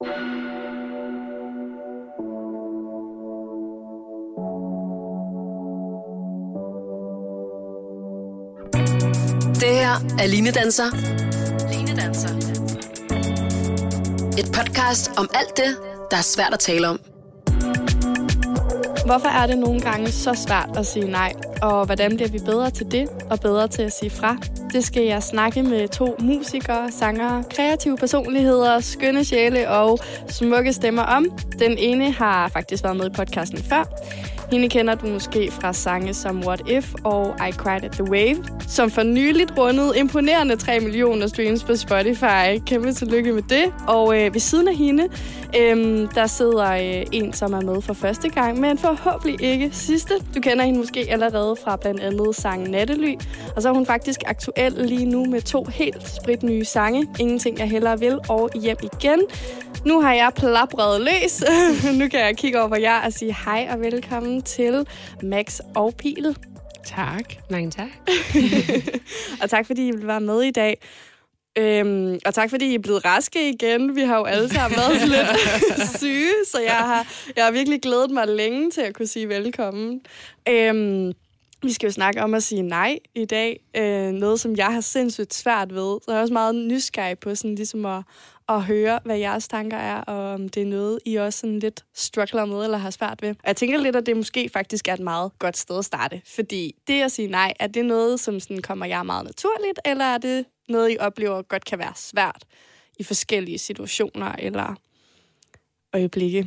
Det her er Line Danser. Line Danser. Et podcast om alt det, der er svært at tale om. Hvorfor er det nogle gange så svært at sige nej? Og hvordan bliver vi bedre til det, og bedre til at sige fra? Det skal jeg snakke med to musikere, sangere, kreative personligheder, skønne sjæle og smukke stemmer om. Den ene har faktisk været med i podcasten før. Hende kender du måske fra sange som What If og I Cried at the Wave, som for nyligt rundede imponerende 3 millioner streams på Spotify. Kæmpe tillykke med det. Og øh, ved siden af hende, øh, der sidder øh, en, som er med for første gang, men forhåbentlig ikke sidste. Du kender hende måske allerede fra blandt andet sangen Nattely. Og så er hun faktisk aktuel lige nu med to helt spritnye sange. Ingenting jeg hellere vil og hjem igen. Nu har jeg plapret løs. nu kan jeg kigge over på jer og sige hej og velkommen til Max og Pil. Tak. Mange tak. og tak fordi I vil være med i dag. Øhm, og tak fordi I er blevet raske igen. Vi har jo alle sammen været lidt syge, så jeg har, jeg har virkelig glædet mig længe til at kunne sige velkommen. Øhm, vi skal jo snakke om at sige nej i dag. Øh, noget, som jeg har sindssygt svært ved. Så jeg er også meget nysgerrig på sådan ligesom at, at høre, hvad jeres tanker er, og om det er noget, I også sådan lidt struggler med eller har svært ved. Og jeg tænker lidt, at det måske faktisk er et meget godt sted at starte. Fordi det at sige nej, er det noget, som sådan kommer jer meget naturligt, eller er det noget, I oplever godt kan være svært i forskellige situationer eller øjeblikke?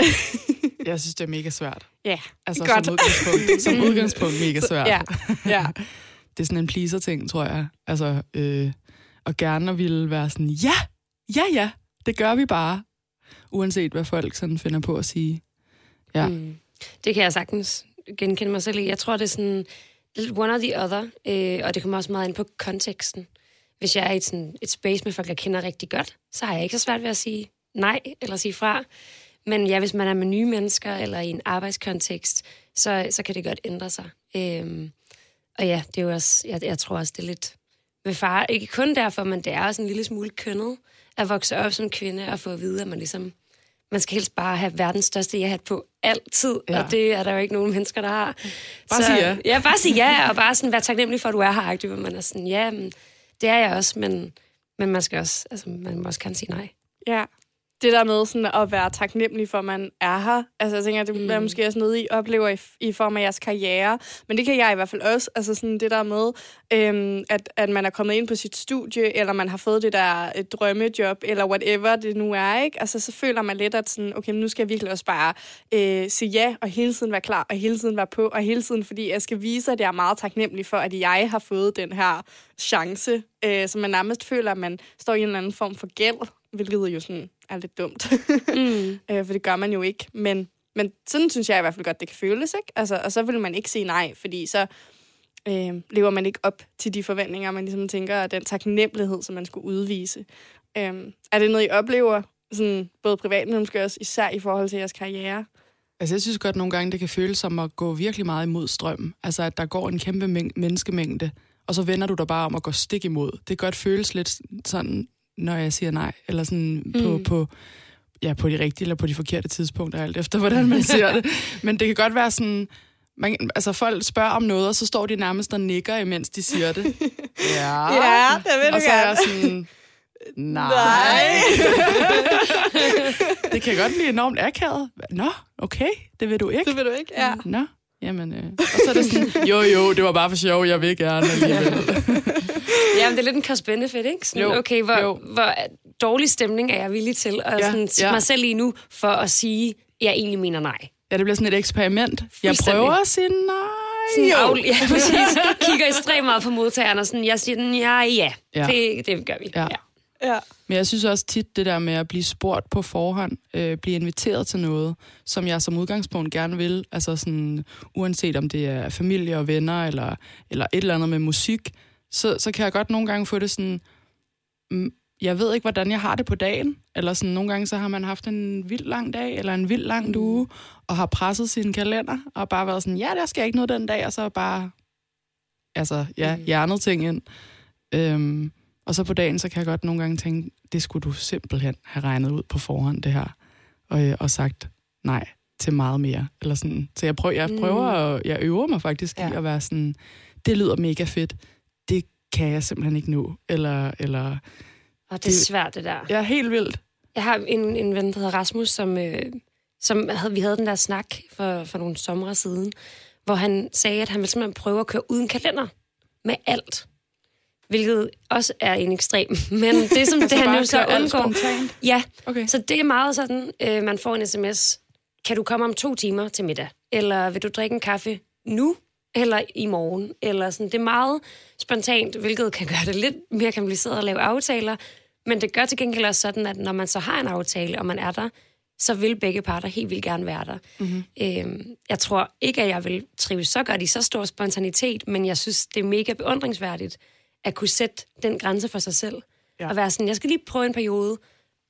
Jeg synes, det er mega svært. Ja, Altså godt. som udgangspunkt, som udgangspunkt mega svært. Ja, ja. Det er sådan en pleaser-ting, tror jeg. Altså, øh, og gerne at ville være sådan, ja, ja, ja, det gør vi bare. Uanset hvad folk sådan finder på at sige. Ja. Mm. Det kan jeg sagtens genkende mig selv i. Jeg tror, det er sådan lidt one or the other, øh, og det kommer også meget ind på konteksten. Hvis jeg er i et, sådan, et space med folk, jeg kender rigtig godt, så har jeg ikke så svært ved at sige nej eller sige fra. Men ja, hvis man er med nye mennesker eller i en arbejdskontekst, så, så kan det godt ændre sig. Øhm, og ja, det er jo også, jeg, jeg tror også, det er lidt ved far. Ikke kun derfor, men det er også en lille smule kønnet at vokse op som kvinde og få at vide, at man ligesom man skal helst bare have verdens største ja på altid, Ja. og det er der jo ikke nogen mennesker, der har. Bare sig ja. Ja, bare sige ja, og bare sådan være taknemmelig for, at du er her, hvor man er sådan, ja, men, det er jeg også, men, men man skal også, altså, man må også kan sige nej. Ja. Det der med sådan at være taknemmelig for, at man er her. Altså, jeg tænker, det er Mm. måske også noget, I oplever i, i form af jeres karriere. Men det kan jeg i hvert fald også. Altså sådan det der med, øhm, at, at man er kommet ind på sit studie, eller man har fået det der et drømmejob, eller whatever det nu er, ikke? Altså, så føler man lidt, at sådan, okay, nu skal jeg virkelig også bare øh, sige ja, og hele tiden være klar, og hele tiden være på, og hele tiden, fordi jeg skal vise, at jeg er meget taknemmelig for, at jeg har fået den her chance, øh, så man nærmest føler, at man står i en eller anden form for gæld, hvilket jo sådan er lidt dumt. Mm. øh, for det gør man jo ikke. Men, men sådan synes jeg i hvert fald godt, det kan føles. Ikke? Altså, og så vil man ikke sige nej, fordi så øh, lever man ikke op til de forventninger, man ligesom tænker, og den taknemmelighed, som man skulle udvise. Øh, er det noget, I oplever, sådan, både privat, men måske også især i forhold til jeres karriere? Altså, jeg synes godt nogle gange, det kan føles som at gå virkelig meget imod strømmen. Altså, at der går en kæmpe mæng- menneskemængde, og så vender du dig bare om at gå stik imod. Det kan godt føles lidt sådan, når jeg siger nej, eller sådan mm. på, på, ja, på de rigtige eller på de forkerte tidspunkter, alt efter hvordan man ser det. Men det kan godt være sådan, man, altså folk spørger om noget, og så står de nærmest og nikker, imens de siger det. Ja, det vil og så er jeg sådan, nej. Nej. det kan godt blive enormt akavet. Nå, okay, det vil du ikke. Det vil du ikke? Ja. Nå, jamen, øh. og så er det sådan, jo jo, det var bare for sjov, jeg vil gerne alligevel. Ja, men det er lidt en cost-benefit, ikke? Sådan, Jo, okay, hvor, jo. hvor dårlig stemning er jeg villig til at Ja, sådan, ja. mig selv lige nu, for at sige, at jeg egentlig mener nej. Ja, det bliver sådan et eksperiment. Jeg prøver at sige nej. Sådan, jo. ja, præcis. Kigger ekstremt meget på modtageren, og sådan, jeg siger, den, ja, ja, Ja. ja. Det, det gør vi. Ja. Ja. Ja. Men jeg synes også tit det der med at blive spurgt på forhånd, øh, blive inviteret til noget, som jeg som udgangspunkt gerne vil, altså sådan, uanset om det er familie og venner, eller, eller et eller andet med musik, så, så kan jeg godt nogle gange få det sådan, mm, jeg ved ikke, hvordan jeg har det på dagen, eller sådan nogle gange så har man haft en vild lang dag, eller en vild lang uge, og har presset sin kalender, og bare været sådan, ja, der skal ikke noget den dag, og så bare, altså, ja, hjernet ting ind. Øhm, Og så på dagen, så kan jeg godt nogle gange tænke, det skulle du simpelthen have regnet ud på forhånd, det her. Og, øh, og sagt nej til meget mere. Eller sådan. Så jeg prøver, jeg prøver at, jeg øver mig faktisk ja. i Ja. at være sådan, det lyder mega fedt. Det kan jeg simpelthen ikke nå. Eller, eller Og det er Det- svært, det der. jeg er helt vildt. Jeg har en, en ven, der hedder Rasmus, som, øh, som havde, vi havde den der snak for, for nogle sommer siden, hvor han sagde, at han ville simpelthen prøve at køre uden kalender med alt. Hvilket også er en ekstrem. Men det, som det køre alt undgår... spontant? Ja, Okay. så det er meget sådan, øh, man får en sms. Kan du komme om to timer til middag? Eller vil du drikke en kaffe nu? Eller i morgen? Eller sådan. Det er meget spontant, hvilket kan gøre det lidt mere kompliceret at lave aftaler. Men det gør til gengæld også sådan, at når man så har en aftale, og man er der, så vil begge parter helt vildt gerne være der. Mm-hmm. Øhm, jeg tror ikke, at jeg vil trives så godt i så stor spontanitet, men jeg synes, det er mega beundringsværdigt at kunne sætte den grænse for sig selv. Ja. Og være sådan, jeg skal lige prøve en periode,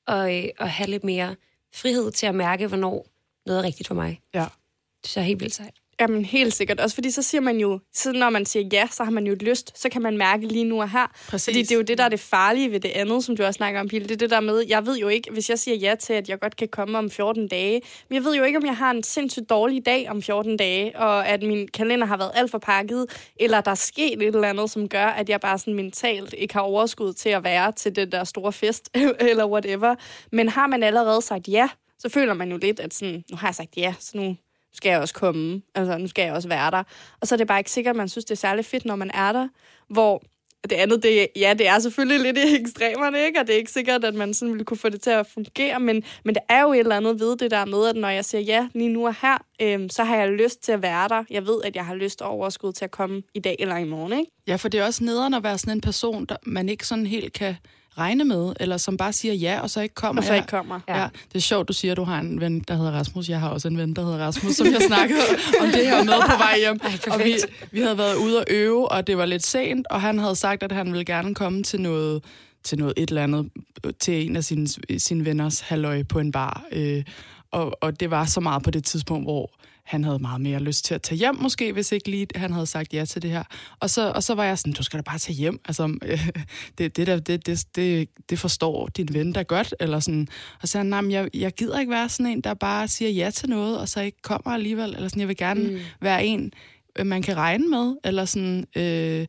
og, øh, og have lidt mere frihed til at mærke, hvornår noget er rigtigt for mig. Ja. Det synes jeg er helt vildt sejt. Jamen helt sikkert. Også fordi så siger man jo, så når man siger ja, så har man jo et lyst, så kan man mærke lige nu og her. Præcis. Fordi det er jo det, der er det farlige ved det andet, som du også snakker om, Pille. Det er det der med, jeg ved jo ikke, hvis jeg siger ja til, at jeg godt kan komme om 14 dage, men jeg ved jo ikke, om jeg har en sindssygt dårlig dag om 14 dage, og at min kalender har været alt for pakket, eller der er sket et eller andet, som gør, at jeg bare sådan mentalt ikke har overskud til at være til den der store fest, eller whatever. Men har man allerede sagt ja, så føler man jo lidt, at sådan, nu har jeg sagt ja, så nu skal jeg også komme, altså nu skal jeg også være der. Og så er det bare ikke sikkert, at man synes, det er særlig fedt, når man er der, hvor det andet, det, ja, det er selvfølgelig lidt i ekstremerne, ikke? og det er ikke sikkert, at man sådan ville kunne få det til at fungere, men, men det er jo et eller andet ved det der med, at når jeg siger ja lige nu og her, øhm, så har jeg lyst til at være der. Jeg ved, at jeg har lyst og overskud til at komme i dag eller i morgen, ikke? Ja, for det er også nederen at være sådan en person, der man ikke sådan helt kan regne med, eller som bare siger ja, og så ikke kommer. Og så ikke kommer. Ja. ja, det er sjovt, du siger, at du har en ven, der hedder Rasmus. Jeg har også en ven, der hedder Rasmus, som jeg snakkede om det her med på vej hjem. Ej, og vi, perfekt. vi havde været ude at øve, og det var lidt sent, og han havde sagt, at han ville gerne komme til noget, til noget et eller andet, øh, til en af sine, sine venners halløj på en bar. Øh, og, og det var så meget på det tidspunkt, hvor han havde meget mere lyst til at tage hjem, måske, hvis ikke lige han havde sagt ja til det her. Og så, og så var jeg sådan, du skal da bare tage hjem. Altså, øh, det, det, der, det, det, det, det forstår din ven da godt. Eller sådan. Og så sagde han, jeg, jeg gider ikke være sådan en, der bare siger ja til noget, og så ikke kommer alligevel. Eller sådan, jeg vil gerne mm. være en, øh, man kan regne med. Eller sådan, øh,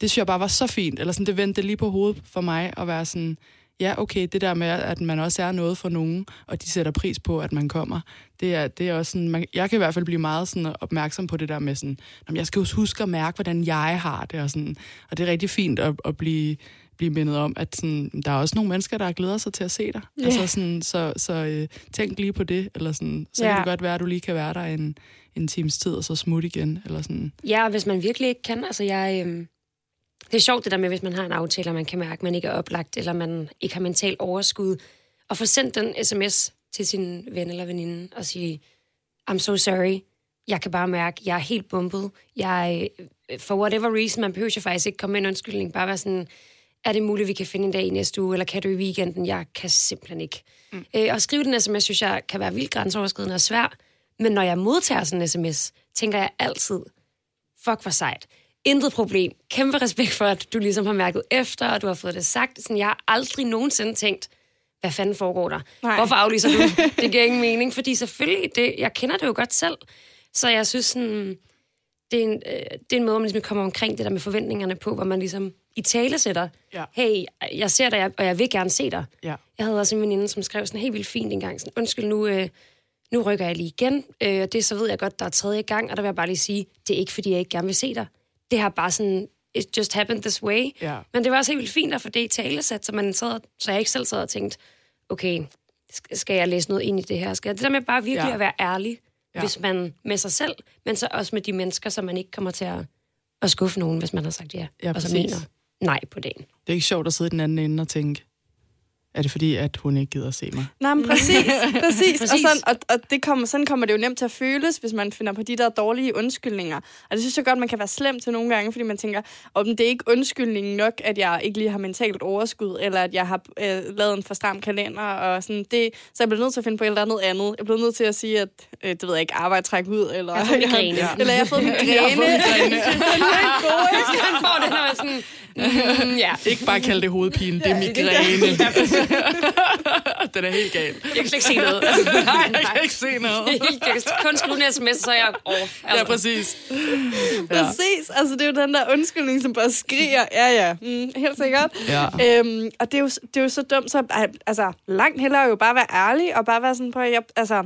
det synes jeg bare var så fint. Eller sådan, det vendte lige på hovedet for mig at være sådan, ja, okay, det der med, at man også er noget for nogen, og de sætter pris på, at man kommer, det er, det er også sådan, man, jeg kan i hvert fald blive meget sådan opmærksom på det der med sådan, "Nå, men jeg skal jo huske at mærke, hvordan jeg har det, og, sådan, og det er rigtig fint at, at blive, blive mindet om, at sådan, der er også nogle mennesker, der glæder sig til at se dig. Ja. Altså sådan, så så øh, tænk lige på det, eller sådan, så Ja. kan det godt være, at du lige kan være der en, en times tid, og så smutte igen, eller sådan. Ja, hvis man virkelig ikke kan, altså jeg... Øhm, det er sjovt det der med, hvis man har en aftale, og man kan mærke, at man ikke er oplagt, eller man ikke har mental overskud, og få sendt den sms til sin ven eller veninde og sige, I'm so sorry, jeg kan bare mærke, jeg er helt bumpet. Jeg, øh, for whatever reason, man behøver jo faktisk ikke komme med en undskyldning, bare være sådan, er det muligt, vi kan finde en dag i næste uge, eller kan du i weekenden? Jeg kan simpelthen ikke. Mm. Øh, og skrive den sms, synes jeg, kan være vildt grænseoverskridende og svær, men når jeg modtager sådan en sms, tænker jeg altid, fuck hvor sejt. Intet problem. Kæmpe respekt for, at du ligesom har mærket efter, og du har fået det sagt. Sådan, jeg har aldrig nogensinde tænkt, hvad fanden foregår der? Nej. Hvorfor aflyser du? Det giver ingen mening, fordi selvfølgelig, det, jeg kender det jo godt selv. Så jeg synes, sådan, det, er en, øh, det er en måde, hvor man ligesom kommer omkring det der med forventningerne på, hvor man ligesom i tale sætter, Ja. hey, jeg ser dig, og jeg vil gerne se dig. Ja. Jeg havde også en veninde, som skrev sådan helt vildt fint en gang, sådan, undskyld, nu, øh, nu rykker jeg lige igen, øh, det så ved jeg godt, der er tredje gang, og der vil jeg bare lige sige, det er ikke, fordi jeg ikke gerne vil se dig. Det har bare sådan, it just happened this way. Ja. Men det var også helt vildt fint at få det i talesæt, så, man sad, så jeg ikke selv sad og tænkte, okay, sk- skal jeg læse noget ind i det her? Skal jeg? Det der med bare virkelig Ja. at være ærlig, Ja. hvis man med sig selv, men så også med de mennesker, så man ikke kommer til at, at skuffe nogen, hvis man har sagt ja, Ja, og så præcis. mener nej på dagen. Det er ikke sjovt at sidde i den anden ende og tænke, Er det fordi, at hun ikke gider se mig? Nej, men præcis, præcis. Præcis. Og, sådan, og, og det kommer, sådan kommer det jo nemt til at føles, hvis man finder på de der dårlige undskyldninger. Og det synes jeg godt, man kan være slem til nogle gange, fordi man tænker, om det er ikke undskyldningen nok, at jeg ikke lige har mentalt overskud, eller at jeg har øh, lavet en for stram kalender, og sådan det. Så jeg bliver nødt til at finde på et eller andet andet. Jeg bliver nødt til at sige, at øh, det ved jeg ikke, arbejde trække ud, eller... Jeg har fået migræne. Ja. Eller jeg har fået migræne. Jeg har fået migræne. Han får det, man sådan... Mm, ja. Ikke bare kalde det hovedpine, det er migræne. Den er helt gal. Jeg kan slet ikke se noget. Nej, jeg kan ikke se noget. Jeg kan kun skrive en sms, så er jeg off. Ja, præcis. Ja. Præcis. Altså, det er jo den der undskyldning, som bare skriger. Ja, ja. Mm, helt sikkert. Ja. Øhm, og det er, jo, det er jo så dumt, så altså, langt hellere jo bare være ærlig, og bare være sådan på, jeg, altså,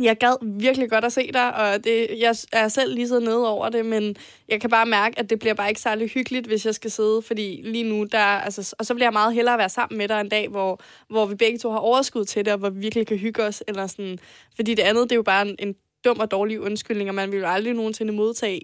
jeg gad virkelig godt at se dig, og det, jeg er selv lige så nede over det, men jeg kan bare mærke, at det bliver bare ikke særlig hyggeligt, hvis jeg skal sidde, fordi lige nu, der, altså, og så bliver jeg meget hellere være sammen med dig en dag, hvor, hvor vi begge to har overskud til det, og hvor vi virkelig kan hygge os, eller sådan, fordi det andet, det er jo bare en, en dum og dårlig undskyldning, og man vil jo aldrig nogensinde modtage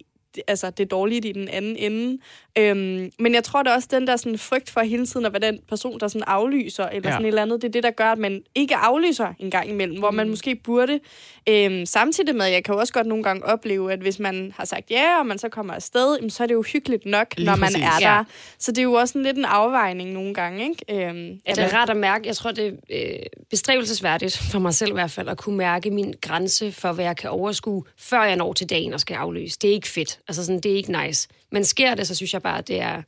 altså det dårlige i den anden ende. Øhm, men jeg tror da også, den der sådan frygt for hele tiden at være den person, der sådan aflyser, eller Ja. ja. sådan et eller andet, det er det, der gør, at man ikke aflyser en gang imellem, hvor man måske burde. Øhm, samtidig med, at jeg kan jo også godt nogle gange opleve, at hvis man har sagt ja, og man så kommer afsted, jamen, så er det jo hyggeligt nok, Lige når man præcis. er Ja. der. Så det er jo også sådan lidt en afvejning nogle gange, ikke? Øhm, Ja, det er rart at mærke. Jeg tror, det er øh, bestræbelsesværdigt for mig selv i hvert fald, at kunne mærke min grænse for, hvad jeg kan overskue, før jeg når til dagen og skal afløse. Det er ikke fedt. Altså sådan, det er ikke nice. Men sker det, så synes jeg bare, at det er,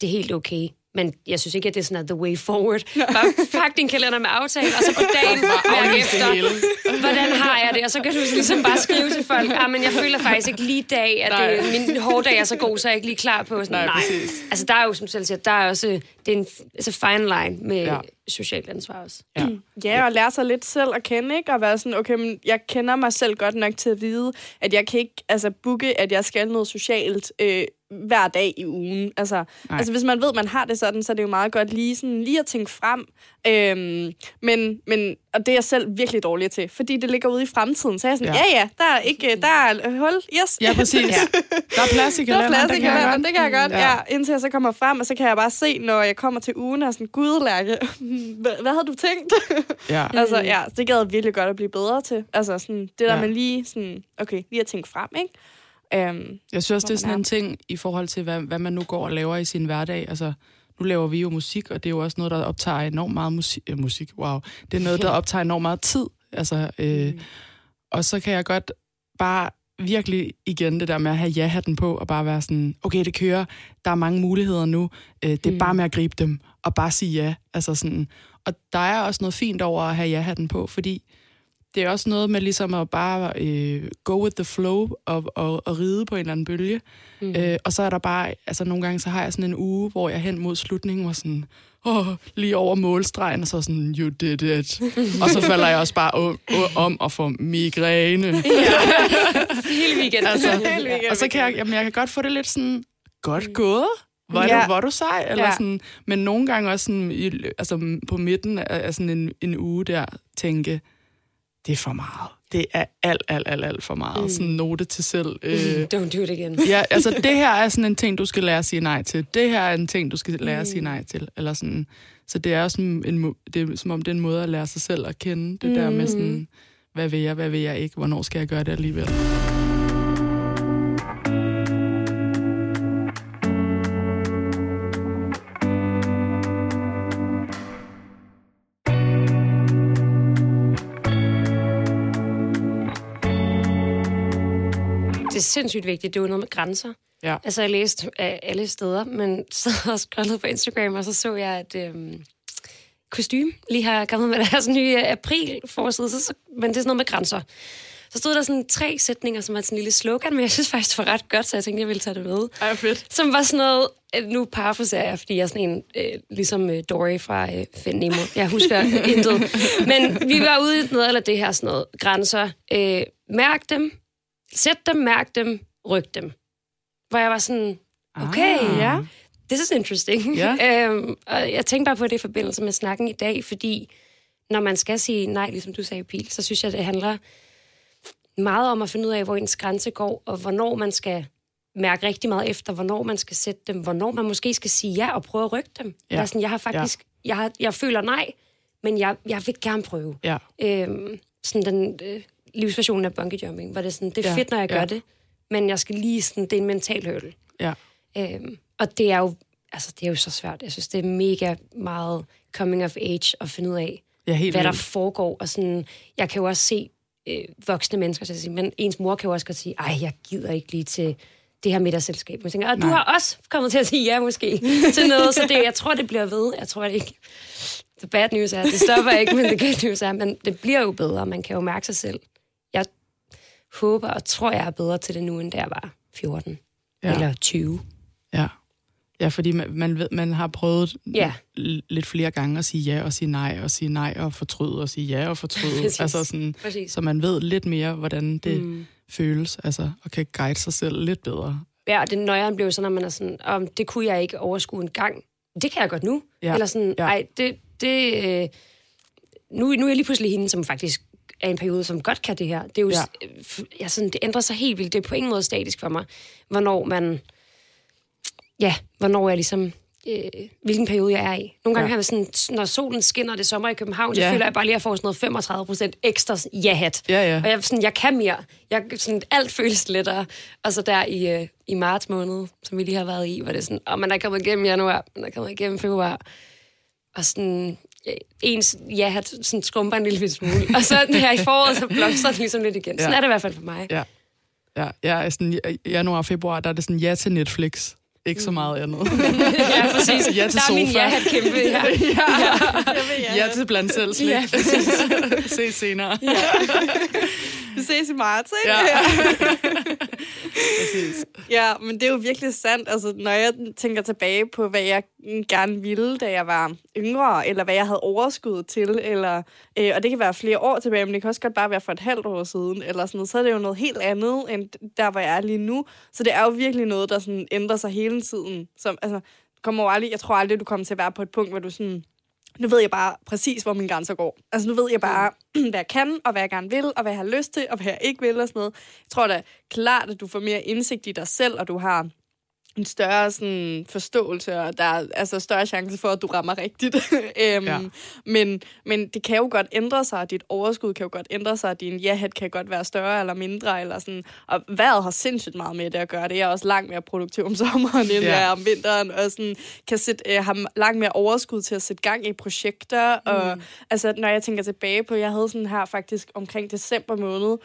det er helt okay. Men jeg synes ikke, at det er sådan at the way forward. Bare fuck din kalender med aftale, og så på dagen mærke efter, hvordan har jeg det? Og så kan du ligesom bare skrive til folk, ah, men jeg føler faktisk ikke lige i dag, at det, min hårde dag er så god, så er jeg ikke lige klar på. Sådan, Nej, nej, præcis. Altså, der er jo, som selv siger, der er også, det er en altså fine line med Ja. ja. socialt ansvar også. Ja. Ja, og lære sig lidt selv at kende, ikke? Og være sådan, okay, men jeg kender mig selv godt nok til at vide, at jeg kan ikke altså, booke, at jeg skal noget socialt øh, hver dag i ugen. Altså, altså, hvis man ved, at man har det sådan, så er det jo meget godt lige, sådan, lige at tænke frem. Øhm, men, men, og det er jeg selv virkelig dårlig til, fordi det ligger ude i fremtiden. Så er jeg sådan, Ja. ja, ja, der er, ikke, der er hul, yes. Ja, præcis. Ja. Der er plads i Der er kalenderen, plads det i kan jeg kalenderen, godt. det kan jeg godt, Ja. ja. Indtil jeg så kommer frem, og så kan jeg bare se, når jeg kommer til ugen, og sådan, gud, Lærke, hvad, hvad havde du tænkt? Ja. Altså, ja, det gad jeg virkelig godt at blive bedre til. Altså, sådan, det der ja. med lige, sådan, okay, lige at tænke frem, ikke? Um, Jeg synes også, det er sådan man en ting i forhold til, hvad, hvad man nu går og laver i sin hverdag. Altså, nu laver vi jo musik, og det er jo også noget, der optager enormt meget musik. Øh, musik wow. Det er noget, der optager enormt meget tid. Altså, øh, Mm. Og så kan jeg godt bare virkelig igen det der med at have ja-hatten på, og bare være sådan, okay, det kører, der er mange muligheder nu, øh, det er Mm. bare med at gribe dem, og bare sige ja. Altså sådan, og der er også noget fint over at have ja-hatten på, fordi det er også noget med ligesom at bare øh, go with the flow og, og, og ride på en eller anden bølge. Mm. Øh, og så er der bare, altså nogle gange så har jeg sådan en uge, hvor jeg hen mod slutningen var sådan, åh, lige over målstregen, og så sådan, you did it. og så falder jeg også bare om, om og får migræne. Hele weekenden. altså, Hele weekenden. og så kan jeg, jamen, jeg kan godt få det lidt sådan, godt gået. Hvor er, Ja. du, hvor er du sej? Eller Ja. sådan, men nogle gange også sådan, i, altså, på midten af, af sådan en, en uge der, tænke, det er for meget. Det er alt, alt, alt, alt for meget. Mm. Sådan en note til selv. Øh, Don't do it again. ja, altså det her er sådan en ting, du skal lære at sige nej til. Det her er en ting, du skal lære at sige nej til. Eller sådan. Så det er sådan en, det er, som om det er en måde at lære sig selv at kende. Det der med sådan, hvad vil jeg, hvad vil jeg ikke? Hvornår skal jeg gøre det alligevel? Sindssygt vigtigt. Det er jo noget med grænser. Ja. Altså, jeg læste af alle steder, men så og scrollede på Instagram, og så så jeg, at øhm, kostume lige har kommet med deres nye april forside, så, så, men det er sådan noget med grænser. Så stod der sådan tre sætninger, som var sådan en lille slogan, men jeg synes faktisk, det var ret godt, så jeg tænkte, jeg ville tage det med. Ej, fedt. Som var sådan noget, øh, nu parafraserer jeg, fordi jeg er sådan en, øh, ligesom øh, Dory fra øh, Find Nemo. Jeg husker intet. Men vi var ude i noget eller det her sådan noget, grænser. Øh, mærk dem, sæt dem, mærk dem, ryk dem. Hvor jeg var sådan, okay, Ah. ja. this is interesting. Ja. øhm, og jeg tænkte bare på det i forbindelse med snakken i dag, fordi når man skal sige nej, ligesom du sagde, Pil, så synes jeg, det handler meget om at finde ud af, hvor ens grænse går, og hvornår man skal mærke rigtig meget efter, hvornår man skal sætte dem, hvornår man måske skal sige ja og prøve at rykke dem. Ja. Ja. Sådan, jeg har faktisk, ja. jeg, har, jeg føler nej, men jeg, jeg vil gerne prøve. Ja. Øhm, sådan den øh, livsversionen af bungee jumping, hvor det er sådan, det er Ja, fedt, når jeg gør ja. det, men jeg skal lige sådan, det er en mental hurdle. Ja. Øhm, og det er jo, altså det er jo så svært. Jeg synes, det er mega meget coming of age at finde ud af, Ja, helt hvad der vildt. foregår. Og sådan, jeg kan jo også se øh, voksne mennesker, at sige, men ens mor kan jo også godt sige, ej, jeg gider ikke lige til det her middagsselskab. Men tænker, og du Nej. har også kommet til at sige ja måske til noget, så det, jeg tror, det bliver ved. Jeg tror det ikke. The bad news er, det stopper ikke, men det good news er, men det bliver jo bedre. Man kan jo mærke sig selv. Håber og tror, jeg er bedre til det nu, end da jeg var 14 Ja. eller 20. Ja. Ja, fordi man, man, ved, man har prøvet Ja. lidt flere gange at sige ja og sige nej, og sige nej og fortryde, og sige ja og fortryde. Præcis. altså sådan, Præcis. så man ved lidt mere, hvordan det mm. føles, altså, og kan guide sig selv lidt bedre. Ja, og det nøjeren blev så, når man er sådan, om det kunne jeg ikke overskue en gang. Det kan jeg godt nu. Ja. Eller sådan, ja. ej, det, det, øh, nu, nu er jeg lige pludselig hende, som faktisk er en periode, som godt kan det her. Det er jo, Ja. ja. sådan, det ændrer sig helt vildt. Det er på ingen måde statisk for mig, hvornår man, ja, hvornår jeg ligesom, øh, hvilken periode jeg er i. Nogle gange Ja. har jeg sådan, når solen skinner, det er sommer i København, så Ja. føler jeg bare lige, at jeg får sådan noget 35 procent ekstra ja-hat. Ja, ja. Og jeg, sådan, jeg kan mere. Jeg, sådan, alt føles lettere. Og så der i, øh, i marts måned, som vi lige har været i, hvor det sådan, og man er kommet igennem januar, man er kommet igennem februar. Og sådan, ens ja-hat sådan skrumper en lille smule. Og så her i foråret, så blomstrer det ligesom lidt igen. Sådan Ja. er det i hvert fald for mig. Ja. Ja, jeg er sådan, januar og februar, der er det sådan ja til Netflix. Ikke så meget andet. ja præcis. Ja til der er min sofa. ja-hat kæmpe her. ja til blandt selv slik. Ja, Se senere. Vi ses i marts, ikke? Ja. Præcis. Ja, men det er jo virkelig sandt. Altså, når jeg tænker tilbage på, hvad jeg gerne ville, da jeg var yngre, eller hvad jeg havde overskud til, eller, øh, og det kan være flere år tilbage, men det kan også godt bare være for et halvt år siden, eller sådan noget, så er det jo noget helt andet, end der, hvor jeg er lige nu. Så det er jo virkelig noget, der sådan ændrer sig hele tiden. Som, altså, kommer aldrig, jeg tror aldrig, du kommer til at være på et punkt, hvor du sådan, nu ved jeg bare præcis, hvor mine grænser går. Altså, nu ved jeg bare, hvad jeg kan, og hvad jeg gerne vil, og hvad jeg har lyst til, og hvad jeg ikke vil, og sådan noget. Jeg tror da klart, at du får mere indsigt i dig selv, og du har en større sådan, forståelse, og der er altså større chance for, at du rammer rigtigt. øhm, Ja. men, men det kan jo godt ændre sig, dit overskud kan jo godt ændre sig, din ja-hat kan godt være større eller mindre, eller sådan. og vejret har sindssygt meget med det at gøre. Det er også langt mere produktiv om sommeren, end ja. jeg er om vinteren, og sådan, kan sætte, øh, have langt mere overskud til at sætte gang i projekter, mm. og altså, når jeg tænker tilbage på, jeg havde sådan her faktisk omkring december måned,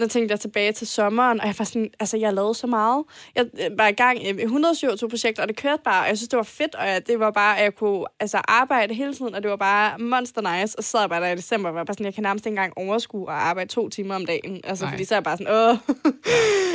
der tænkte jeg tilbage til sommeren, og jeg var sådan, altså jeg lavede så meget. Jeg øh, var i gang i 127 projekter, og det kørte bare, og jeg synes, det var fedt, og jeg, det var bare, at jeg kunne altså, arbejde hele tiden, og det var bare monster nice, og så sad jeg bare der i december, og var bare sådan, jeg kan nærmest ikke engang overskue at arbejde to timer om dagen, altså Nej. fordi så er jeg bare sådan, åh.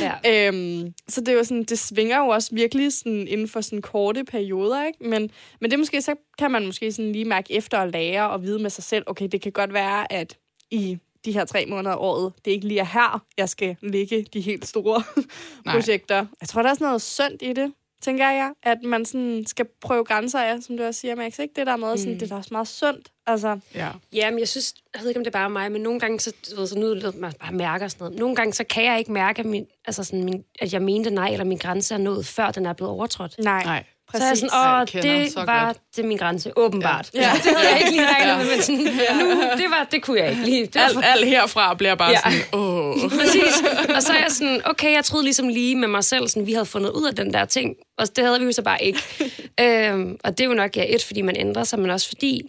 Ja. øhm, så det jo sådan, det svinger jo også virkelig sådan inden for sådan korte perioder, ikke? Men, men det måske, så kan man måske sådan lige mærke efter og lære og vide med sig selv, okay, det kan godt være, at i de her tre måneder af året, det ikke lige er her, jeg skal ligge de helt store Nej. projekter. Jeg tror, der er sådan noget sundt i det, tænker jeg, at man sådan skal prøve grænser af, som du også siger, Max, ikke? Det der med, sådan, det er da også meget sundt. Altså, Ja. Ja, men jeg synes, jeg ved ikke, om det er bare mig, men nogle gange, så, ved, så nu man bare mærker sådan noget. Nogle gange, så kan jeg ikke mærke, at, min, altså sådan, min, at jeg mente nej, eller min grænse er nået, før den er blevet overtrådt. nej. Nej. Præcis. Så er jeg sådan, Jeg åh, kender det så var godt. det min grænse, åbenbart. Ja. Ja. Det havde jeg ikke lige regnet med, men sådan, nu, det, var, det kunne jeg ikke lige. Det Alt, for, alt herfra bliver bare Ja. sådan, åh. præcis. Og så er jeg sådan, okay, jeg troede ligesom lige med mig selv, sådan, vi havde fundet ud af den der ting, og det havde vi jo så bare ikke. øhm, og det er jo nok, ja, et, fordi man ændrer sig, men også fordi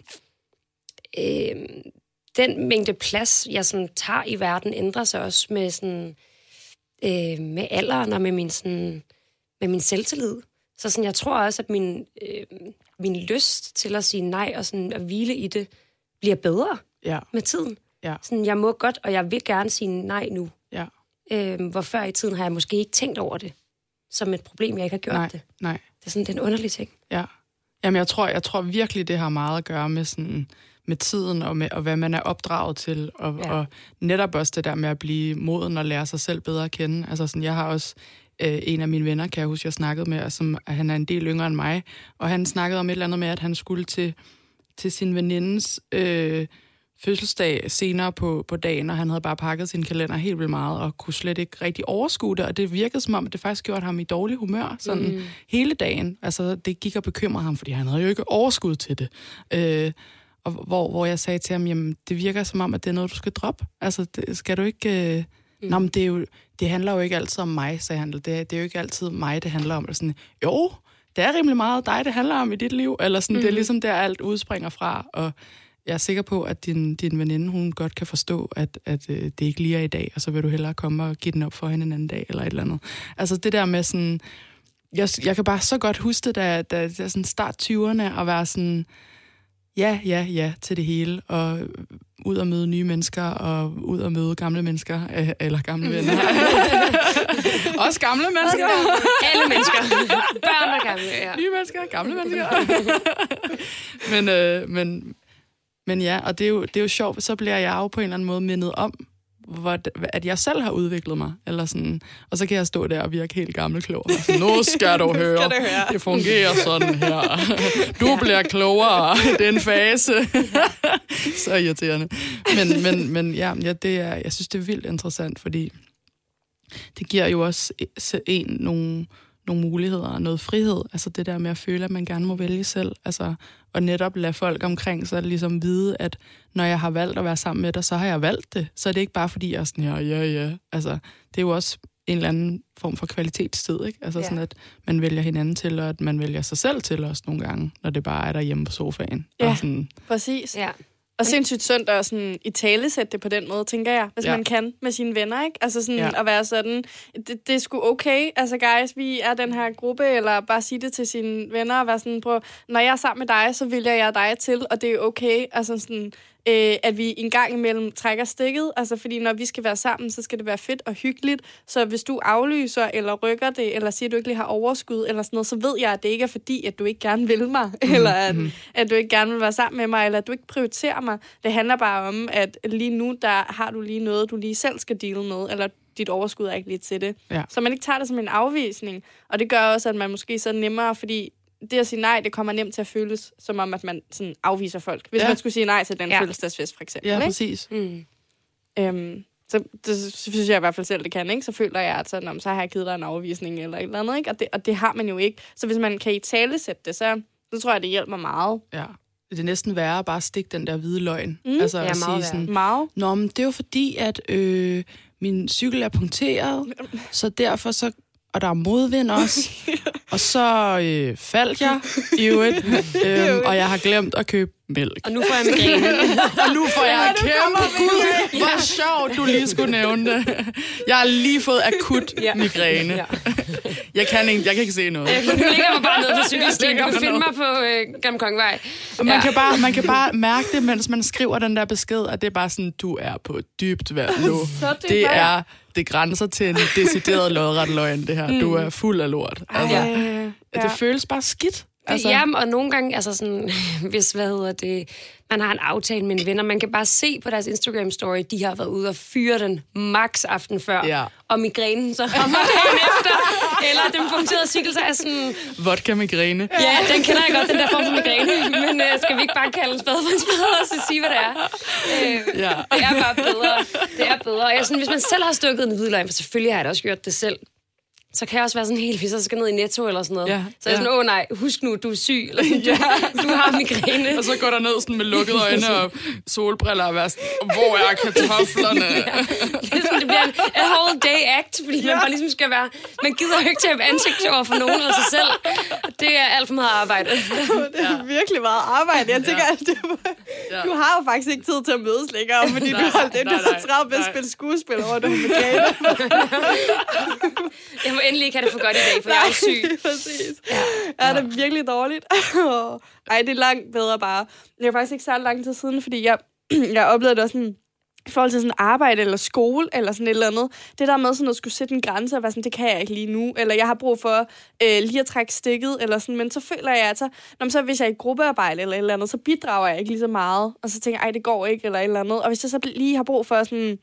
øhm, den mængde plads, jeg sådan tager i verden, ændrer sig også med sådan, øh, med alderen og med min, sådan, med min selvtillid. Så sådan, jeg tror også, at min, øh, min lyst til at sige nej og sådan at hvile i det, bliver bedre Ja, med tiden. Ja. Sådan, jeg må godt, og jeg vil gerne sige nej nu. ja. Øh, hvor før i tiden har jeg måske ikke tænkt over det som et problem, jeg ikke har gjort Nej, det. nej. Det er sådan det er en underlig ting. Ja. Jamen, jeg tror, jeg tror virkelig, det har meget at gøre med sådan med tiden og, med, og hvad man er opdraget til, og, ja. og netop også det der med at blive moden og lære sig selv bedre at kende. Altså sådan, jeg har også øh, en af mine venner, kan jeg huske, jeg snakkede med, og som han er en del yngre end mig, og han snakkede om et eller andet med, at han skulle til, til sin venindes øh, fødselsdag senere på, på dagen, og han havde bare pakket sin kalender helt vildt meget, og kunne slet ikke rigtig overskue det, og det virkede som om, at det faktisk gjorde ham i dårlig humør, sådan mm. hele dagen. Altså, det gik og bekymrede ham, fordi han havde jo ikke overskud til det. Øh, og hvor, hvor jeg sagde til ham, jamen, det virker som om, at det er noget, du skal droppe. Altså, det, skal du ikke... Øh... Mm. Nå, men det, er jo, det handler jo ikke altid om mig, sagde han. Det, det er jo ikke altid mig, det handler om. Eller sådan, jo, det er rimelig meget dig, det handler om i dit liv. Eller sådan, mm. det er ligesom der, alt udspringer fra. Og jeg er sikker på, at din, din veninde, hun godt kan forstå, at, at øh, det ikke lige er i dag, og så vil du hellere komme og give den op for hende en anden dag, eller et eller andet. Altså det der med sådan... Jeg, jeg kan bare så godt huske det, da, da, da sådan start 20'erne, og være sådan ja, ja, ja til det hele, og ud og møde nye mennesker, og ud og møde gamle mennesker, øh, eller gamle venner. Også gamle mennesker. Alle mennesker. Børn og gamle, ja. Nye mennesker, gamle mennesker. men, øh, men, men ja, og det er, jo, det er jo sjovt, så bliver jeg jo på en eller anden måde mindet om, at jeg selv har udviklet mig. Eller sådan, og så kan jeg stå der og virke helt gammel klog. Altså, nu skal du høre. skal du høre. Det fungerer sådan her. Du ja. bliver klogere. Det er en fase. så irriterende. Men, men, men ja, ja, det er, jeg synes, det er vildt interessant, fordi det giver jo også en nogle nogle muligheder og noget frihed. Altså det der med at føle, at man gerne må vælge selv. Altså, og netop lade folk omkring sig ligesom vide, at når jeg har valgt at være sammen med dig, så har jeg valgt det. Så er det ikke bare fordi, jeg er sådan her, ja, ja. Altså, det er jo også en eller anden form for kvalitetstid, ikke? Altså ja. sådan, at man vælger hinanden til, og at man vælger sig selv til også nogle gange, når det bare er derhjemme på sofaen. Ja, og sådan, præcis. Ja. Og sindssygt sundt at sådan, i tale sætte det på den måde, tænker jeg, hvis ja. man kan med sine venner, ikke? Altså sådan ja. at være sådan, det, det er sgu okay, altså guys, vi er den her gruppe, eller bare sige det til sine venner, og være sådan, prøv, når jeg er sammen med dig, så vælger jeg dig til, og det er okay, altså sådan, øh, at vi en gang imellem trækker stikket. Altså, fordi når vi skal være sammen, så skal det være fedt og hyggeligt. Så hvis du aflyser, eller rykker det, eller siger, at du ikke lige har overskud, eller sådan noget, så ved jeg, at det ikke er fordi, at du ikke gerne vil mig, mm-hmm. eller at, mm-hmm. at du ikke gerne vil være sammen med mig, eller at du ikke prioriterer mig. Det handler bare om, at lige nu, der har du lige noget, du lige selv skal dele med, eller dit overskud er ikke lige til det. Ja. Så man ikke tager det som en afvisning. Og det gør også, at man måske så nemmere, fordi det at sige nej, det kommer nemt til at føles som om, at man sådan afviser folk. Hvis ja. man skulle sige nej til den ja. fødselsdagsfest, for eksempel. Ja, ikke? præcis. Mm. Øhm, så det synes jeg i hvert fald selv, det kan, ikke? Så føler jeg, at sådan, så har jeg givet dig en afvisning eller et eller andet, ikke? Og det, og det har man jo ikke. Så hvis man kan i tale sætte det, så, så tror jeg, det hjælper meget. Ja. Det er næsten værre at bare stikke den der hvide løgn. Mm. Altså ja, at sige sådan, meget. Nå, men det er jo fordi, at øh, min cykel er punkteret, så derfor så og der er modvind også. og så øh, faldt jeg i øvrigt, øhm, og jeg har glemt at købe mælk. Og nu får jeg migræne. og nu får jeg kæmpe gud. Hvor sjovt, du lige skulle nævne det. Jeg har lige fået akut ja. migræne. Ja. jeg, kan ikke, jeg kan ikke se noget. Jeg ligger mig bare nede på cykelstien. Du finde mig på øh, Gamle Kongevej. Og man, ja. kan bare, man kan bare mærke det, mens man skriver den der besked, at det er bare sådan, du er på dybt vand nu. det er det grænser til en decideret lodret løgn, det her. Mm. Du er fuld af lort. Altså, ja. Det føles bare skidt. Altså. Jamen, og nogle gange, altså sådan, hvis, hvad hedder det, man har en aftale med en ven, og man kan bare se på deres Instagram-story, de har været ude og fyre den max aften før, ja. og migrænen så kommer dagen efter, eller den punkterede cykel, så er sådan... Vodka-migræne. Ja, den kender jeg godt, den der form for migræne, men uh, skal vi ikke bare kalde en spade for en spade, og så sige, hvad det er? Uh, ja. Det er bare bedre. Det er bedre. Og jeg, sådan, hvis man selv har stukket en hvidløgn, for selvfølgelig har jeg da også gjort det selv, så kan jeg også være sådan helt, hvis jeg skal ned i Netto eller sådan noget. Ja, så er jeg ja. sådan, åh nej, husk nu, du er syg, eller sådan, ja. du, du har migræne. og så går der ned sådan med lukkede øjne og solbriller og være sådan, hvor er kartoflerne? ja. det, er sådan, det bliver en a whole day act, fordi ja. man bare ligesom skal være, man gider jo ikke til at ansigt over for nogen af sig selv. Det er alt for meget arbejde. det er ja. virkelig meget arbejde. Jeg tænker, ja. at du, du har jo faktisk ikke tid til at mødes længere, fordi nej, du har det, du har travlt med at spille skuespil over, du har migræne. Jeg må endelig ikke have det for godt i dag, for Nej, jeg er syg. præcis. Ja. ja, det er virkelig dårligt. Ej, det er langt bedre bare. Det er faktisk ikke så lang tid siden, fordi jeg, jeg oplevede det også sådan, i forhold til sådan arbejde eller skole eller sådan et eller andet. Det der med sådan at skulle sætte en grænse og være sådan, det kan jeg ikke lige nu. Eller jeg har brug for øh, lige at trække stikket. Eller sådan. Men så føler jeg, at så, når så, hvis jeg er i gruppearbejde eller et eller andet, så bidrager jeg ikke lige så meget. Og så tænker jeg, ej, det går ikke eller et eller andet. Og hvis jeg så lige har brug for sådan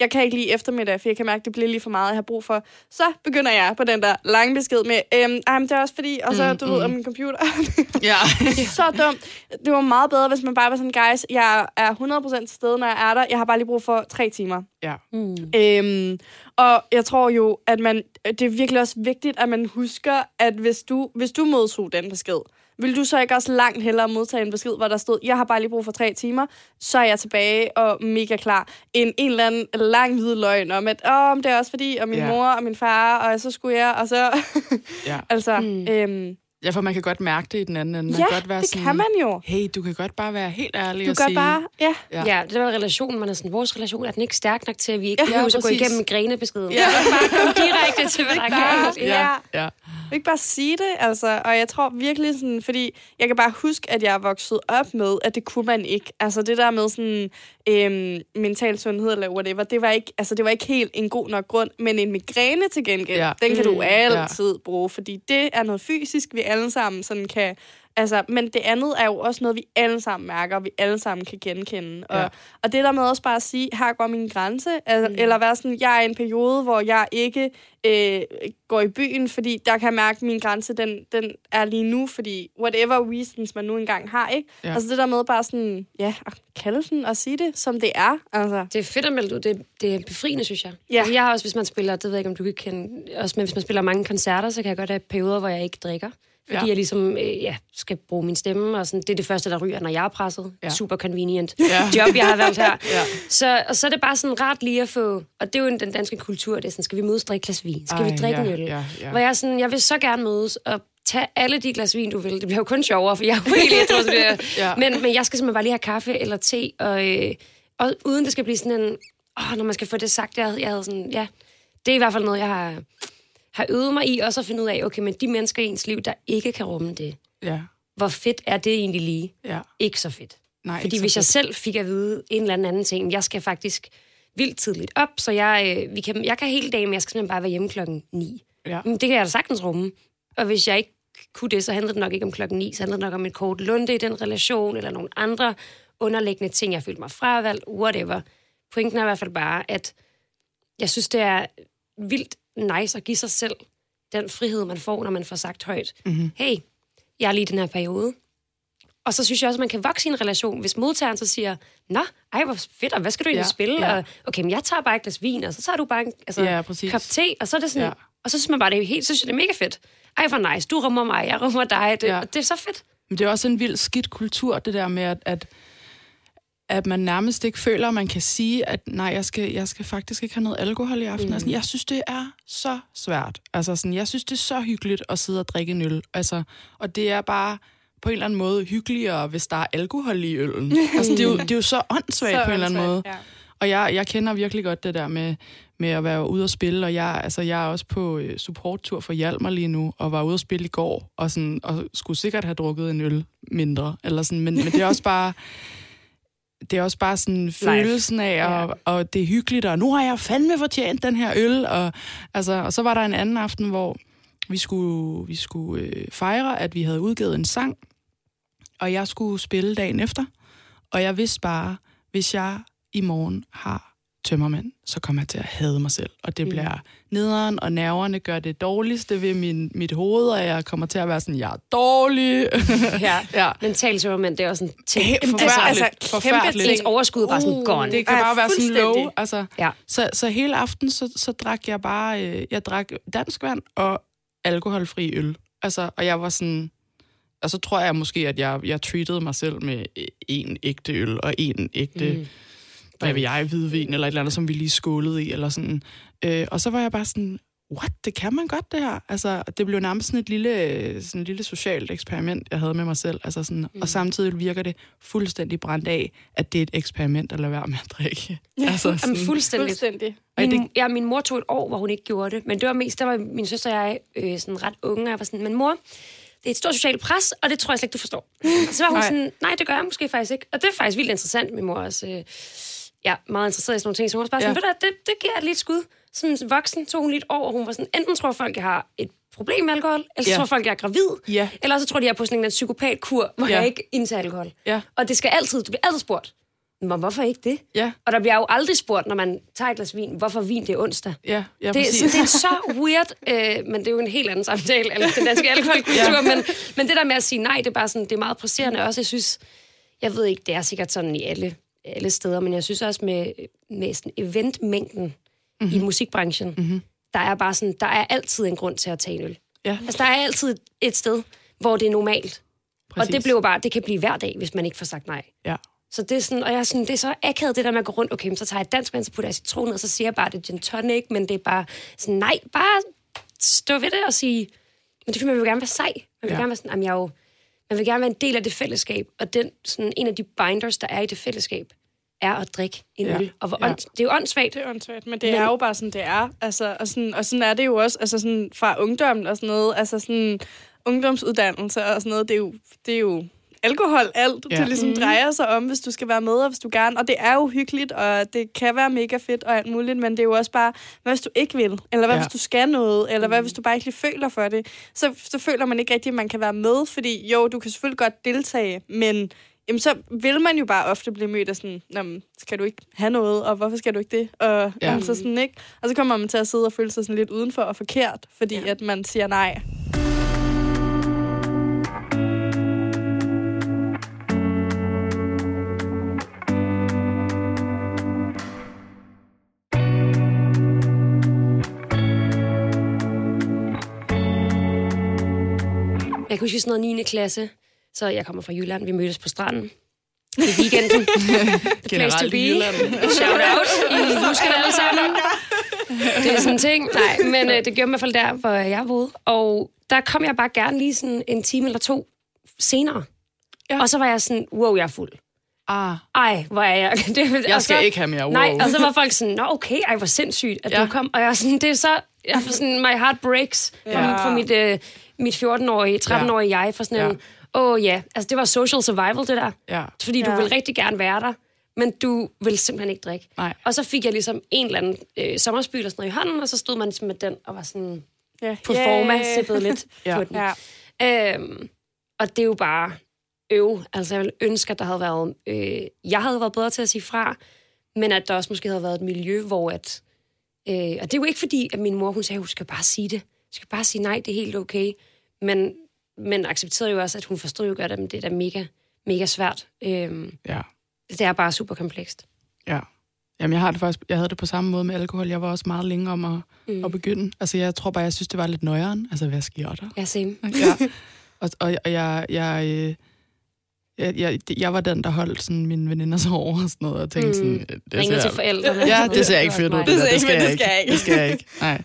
jeg kan ikke lige eftermiddag, for jeg kan mærke, at det bliver lige for meget, jeg har brug for. Så begynder jeg på den der lange besked med, øhm, ej, men det er også fordi, og så, mm, du mm. ved, om min computer. ja. så dumt. Det var meget bedre, hvis man bare var sådan, guys, jeg er 100% til stede, når jeg er der. Jeg har bare lige brug for tre timer. Ja. Mm. Øhm, og jeg tror jo, at man, det er virkelig også vigtigt, at man husker, at hvis du, hvis du modtog den besked, vil du så ikke også langt hellere modtage en besked, hvor der stod, jeg har bare lige brug for tre timer, så er jeg tilbage og mega klar, end en eller anden lang hvid løgn om, at Åh, det er også fordi, og min Ja. mor og min far, og så skulle jeg, og så... Ja. altså, mm. øhm, Ja, for man kan godt mærke det i den anden ende. Man ja, kan godt være det sådan, kan man jo. hey, du kan godt bare være helt ærlig Du og sige... bare, ja. Ja. Ja. ja, det var relationen, man er sådan, vores relation er den ikke stærk nok til, at vi ikke Ja, behøver at gå igennem grenebeskeden. Ja. Bare komme direkte til, hvad der er. Ja. Ja, ja. Ikke bare sige det, altså. Og jeg tror virkelig sådan, fordi jeg kan bare huske, at jeg er vokset op med, at det kunne man ikke. Altså det der med sådan øhm, mental sundhed eller whatever, det var, ikke, altså, det var ikke helt en god nok grund. Men en migræne til gengæld, Ja. ja. den kan du Mm. altid ja. bruge, fordi det er noget fysisk, vi alle sammen sådan kan... Altså, men det andet er jo også noget, vi alle sammen mærker, og vi alle sammen kan genkende. Og, Ja. og det der med også bare at sige, her går min grænse, altså, mm. eller være sådan, jeg er i en periode, hvor jeg ikke øh, går i byen, fordi der kan jeg mærke, at min grænse, den, den er lige nu, fordi whatever reasons man nu engang har, ikke? Ja. Altså det der med bare sådan, ja, at kalde den og sige det, som det er, altså. Det er fedt at melde ud. Det, det er befriende, synes jeg. Ja. Altså, jeg har også, hvis man spiller, det ved jeg ikke, om du kan kende, også, men hvis man spiller mange koncerter, så kan jeg godt have perioder, hvor jeg ikke drikker. Fordi Ja. jeg ligesom øh, ja, skal bruge min stemme, og sådan, det er det første, der ryger, når jeg er presset. Ja. Super convenient Ja. job, jeg har valgt her. Ja. Så, og så er det bare sådan rart lige at få, og det er jo den danske kultur, det er sådan, skal vi mødes og drikke glas vin? Skal Ej, vi drikke ja, en øl? ja, ja. Hvor jeg sådan, jeg vil så gerne mødes og tage alle de glas vin, du vil. Det bliver jo kun sjovere, for jeg er jo helt det bliver... Ja. men, men jeg skal simpelthen bare lige have kaffe eller te, og, øh, og uden det skal blive sådan en... Åh, når man skal få det sagt, jeg, jeg havde sådan... Ja, det er i hvert fald noget, jeg har, har øvet mig i, også at finde ud af, okay, men de mennesker i ens liv, der ikke kan rumme det, Ja, hvor fedt er det egentlig lige? ja. Ikke så fedt. Nej, Fordi hvis jeg fedt. selv fik at vide en eller anden anden ting, jeg skal faktisk vildt tidligt op, så jeg, øh, vi kan, jeg kan hele dagen, men jeg skal simpelthen bare være hjemme klokken 9. Ja. Men det kan jeg da sagtens rumme. Og hvis jeg ikke kunne det, så handlede det nok ikke om klokken 9, så handlede det nok om et kort lunde i den relation, eller nogle andre underliggende ting, jeg følte mig fravalgt, whatever. Pointen er i hvert fald bare, at jeg synes, det er vildt nice at give sig selv den frihed, man får, når man får sagt højt, Mhm. hey, jeg er lige i den her periode, og så synes jeg også, at man kan vokse i en relation, hvis modtageren så siger, Nå, ej, hvor fedt, og hvad skal du egentlig Ja, spille? ja. Og, okay, men jeg tager bare et glas vin, og så tager du bare en altså, Ja, præcis. kop te, og så er det sådan, Ja. og så synes man bare, det er helt, så synes jeg, det er mega fedt. Ej, hvor nice, du rummer mig, jeg rummer dig, det, ja. det er så fedt. Men det er også en vild skidt kultur, det der med, at, at, at man nærmest ikke føler, at man kan sige, at nej, jeg skal, jeg skal faktisk ikke have noget alkohol i aften. Mm. Altså, jeg synes, det er så svært. Altså, sådan, jeg synes, det er så hyggeligt at sidde og drikke en øl. Altså, og det er bare på en eller anden måde hyggeligere, hvis der er alkohol i øllen. altså, det, er jo, det er jo så åndssvagt på en eller anden måde. Ja. Og jeg, jeg kender virkelig godt det der med, med at være ude og spille, og jeg, altså, jeg er også på øh, supporttur for Hjalmar lige nu, og var ude at spille i går, og, sådan, og skulle sikkert have drukket en øl mindre. Eller sådan, men, men det er også bare... Det er også bare sådan følelsen af, og, og det er hyggeligt, og nu har jeg fandme fortjent den her øl. Og, altså, og så var der en anden aften, hvor vi skulle, vi skulle øh, fejre, at vi havde udgivet en sang, og jeg skulle spille dagen efter. Og jeg vidste bare, hvis jeg i morgen har tømmermænd, så kommer jeg til at hade mig selv. Og det bliver nederen, og nerverne gør det dårligste ved min, mit hoved, og jeg kommer til at være sådan, jeg er dårlig. Ja. ja. Mental tømmermænd, det er også en ting. Helt Altså, forfærdeligt. altså, kæmpe forfærdeligt. ens overskud er bare sådan gone. Det kan bare være sådan low. Altså, Ja. så, så hele aften, så, så drak jeg bare, øh, jeg drak dansk vand og alkoholfri øl. Altså, og jeg var sådan, og så tror jeg måske, at jeg, jeg treatede mig selv med en ægte øl og en ægte, mm. Hvad ved jeg, hvidvin eller et eller andet, som vi lige skålede i, eller sådan. Øh, og så var jeg bare sådan, what, det kan man godt det her. Altså, det blev nærmest sådan et lille, sådan et lille socialt eksperiment, jeg havde med mig selv. Altså sådan, mm. Og samtidig virker det fuldstændig brændt af, at det er et eksperiment at lade være med at drikke. Ja, altså, Jamen, fuldstændig. Fuldstændig. Min, det- ja, min mor tog et år, hvor hun ikke gjorde det. Men det var mest, der var min søster og jeg øh, sådan ret unge, og jeg var sådan, men mor, det er et stort socialt pres, og det tror jeg slet ikke, du forstår. Så var hun Nej. sådan, nej, det gør jeg måske faktisk ikke. Og det er faktisk vildt interessant, min mor også. Øh, ja, meget interesseret i sådan nogle ting. Så hun var bare sådan, Ja. ved du, det, det giver jeg lige et skud. Sådan voksen tog hun lige et år, og hun var sådan, enten tror folk, jeg har et problem med alkohol, eller så Ja. tror folk, jeg er gravid, Ja. eller så tror de, jeg er på sådan en psykopatkur, hvor Ja. jeg ikke indtager alkohol. Ja. Og det skal altid, du bliver altid spurgt, men hvorfor ikke det? Ja, Og der bliver jo aldrig spurgt, når man tager et glas vin, hvorfor vin det er onsdag. ja, ja, Det, præcis. så, det er så weird, øh, men det er jo en helt anden samtale, eller den danske alkoholkultur, ja. men, men det der med at sige nej, det er bare sådan, det er meget presserende også. Jeg synes, jeg ved ikke, det er sikkert sådan i alle, alle steder, men jeg synes også med, med sådan eventmængden mm-hmm. i musikbranchen, mm-hmm. der er bare sådan, der er altid en grund til at tage en øl. Ja. Altså, der er altid et sted, hvor det er normalt Og det, blev bare, det kan blive hver dag, hvis man ikke får sagt nej. Ja. Så det er sådan, og jeg er sådan, det er så akavet, det der med at gå rundt, okay, så tager jeg et dansk vand, så putter jeg citron og så siger jeg bare, det er gin tonic, men det er bare sådan, nej, bare stå ved det og sige, men det er fordi, man vil gerne være sej. Man vil Ja. gerne være sådan, jamen, jeg er jo, man vil gerne være en del af det fællesskab, og den, sådan, en af de binders, der er i det fællesskab, er at drikke en Ja. øl. Og hvor Ja. ånds, det er jo åndssvagt. Det er åndssvagt, men det Men- er jo bare sådan, det er. Altså, og, sådan, og sådan er det jo også altså sådan, fra ungdommen og sådan noget. Altså sådan ungdomsuddannelse og sådan noget. Det er jo, det er jo alkohol, alt Ja. det ligesom drejer sig om, hvis du skal være med, og hvis du gerne... Og det er jo hyggeligt, og det kan være mega fedt og alt muligt, men det er jo også bare, hvad hvis du ikke vil? Eller hvad Ja. hvis du skal noget? Eller hvad hvis du bare ikke lige føler for det? Så, så føler man ikke rigtigt, at man kan være med, fordi jo, du kan selvfølgelig godt deltage, men jamen, så vil man jo bare ofte blive mødt af sådan, Nå, men, skal du ikke have noget, og hvorfor skal du ikke det? Og, Ja. altså sådan, ikke? og så kommer man til at sidde og føle sig sådan lidt udenfor og forkert, fordi ja. at man siger nej. Jeg kan huske sådan noget 9. klasse, så jeg kommer fra Jylland, vi mødtes på stranden i weekenden. The place to be. Shout out. I husker det alle sammen. Det er sådan en ting. Nej, men øh, det gjorde mig i hvert fald der, hvor jeg boede. Og der kom jeg bare gerne lige sådan en time eller to senere. Ja. Og så var jeg sådan, wow, jeg er fuld. Ah, Ej, hvor er jeg... Det, jeg skal så, ikke have mere. Wow. Nej, og så var folk sådan, nå okay, ej, hvor sindssygt, at ja. Du kom. Og jeg er sådan, det er så... Jeg får sådan, my heart breaks for, ja. Ja. for mit, øh, mit 14-årige, 13-årige jeg. For sådan Ja. en, åh oh, ja, altså det var social survival, det der. Ja. Fordi du Ja. vil rigtig gerne være der, men du vil simpelthen ikke drikke. Nej. Og så fik jeg ligesom en eller anden øh, sommerspyl eller sådan noget i hånden, og så stod man ligesom med den og var sådan Ja. på forma, sippede lidt Ja. på den. Ja. Øhm, og det er jo bare øv. Altså, jeg ville ønske, at der havde været... Øh, jeg havde været bedre til at sige fra, men at der også måske havde været et miljø, hvor at... Øh, og det er jo ikke fordi, at min mor, hun sagde, hun skal bare sige det. Skal bare sige nej, det er helt okay. Men, men accepterede jo også, at hun forstod jo godt, at det er da mega, mega svært. Øhm, Ja. det er bare super komplekst. Ja. Jamen, jeg har det faktisk, jeg havde det på samme måde med alkohol. Jeg var også meget længe om at, mm. at begynde. Altså, jeg tror bare, jeg synes, det var lidt nøjeren. Altså, hvad sker der? Ja, same. Ja. Og, og, og jeg, jeg, jeg, jeg, jeg var den, der holdt sådan mine veninder så over og sådan noget, og tænkte Mm. sådan... Det Ringede ser- til forældrene. Ja, det ser ikke fedt ud. Det, det det skal jeg ikke. Det skal jeg ikke. Nej.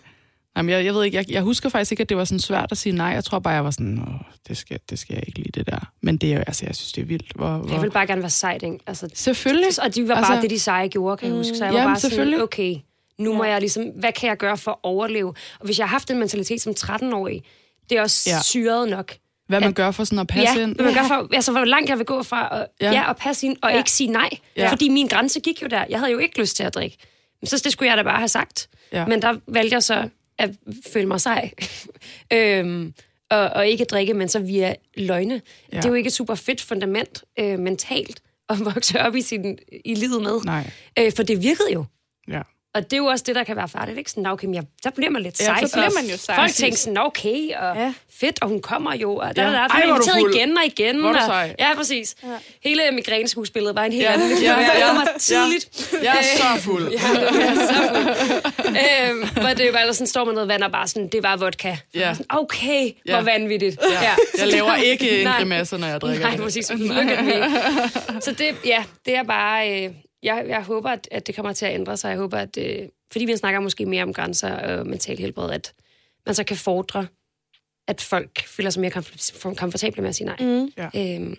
Jamen, jeg, jeg ved ikke, jeg, jeg husker faktisk ikke, at det var sådan svært at sige nej. Jeg tror bare, jeg var sådan, Åh, det, skal, det skal jeg ikke lide, det der. Men det er jo, altså, jeg synes, det er vildt. Hvor, hvor... Jeg vil bare gerne være sejt, ikke? Altså, Selvfølgelig. og de var bare Altså- det, de seje gjorde, kan jeg huske. Så jeg var Jamen, bare sådan, okay, nu må jeg ligesom, hvad kan jeg gøre for at overleve? Og hvis jeg har haft den mentalitet som 13-årig, det er også Ja. ja. syret nok. Hvad man at- gør for sådan at passe ja, ind. hvad man gør for, altså, hvor langt jeg vil gå fra at, Ja. ja. Ja, at passe ind og Ja. ja. ikke sige nej. Ja. Ja. Fordi min grænse gik jo der. Jeg havde jo ikke lyst til at drikke. Men så det skulle jeg da bare have sagt. Ja. Men der valgte jeg så at føle mig sej. øhm, og, og ikke drikke, men så via løgne. Ja. Ja. Det er jo ikke et super fedt fundament øh, mentalt at vokse op i, sin, i livet med. Nej. Øh, for det virkede jo. Ja. Og det er jo også det, der kan være farligt. Ikke? Sådan, "Nå, okay, men jeg, der bliver man lidt Ja, sej. så bliver og man jo sej. Folk tænker sådan, "Nå, okay, og Ja. ja. fedt, og hun kommer jo. Og der, Ja. der, der, Ej, der, er du inviteret igen og igen. Hvor er du og, sej. Ja, præcis. Ja. Hele migræneskuespillet var en helt Ja. ja. anden. Ja, Jeg ja, mig ja. tidligt. Jeg er så fuld. Ja, jeg er så fuld. øhm, hvor det jo bare sådan, står med noget vand og bare sådan, det var vodka. Ja. Sådan, okay, Ja. hvor vanvittigt. Ja. Jeg laver ikke en grimasse, når jeg drikker Nej, præcis. Så det, ja, det er bare... Øh, jeg, jeg håber, at, at det kommer til at ændre sig. Jeg håber, at... Øh, fordi vi snakker måske mere om grænser og mental helbred, at man så kan fordre, at folk føler sig mere komf- komfortable med at sige nej. Mm. Ja. Øhm,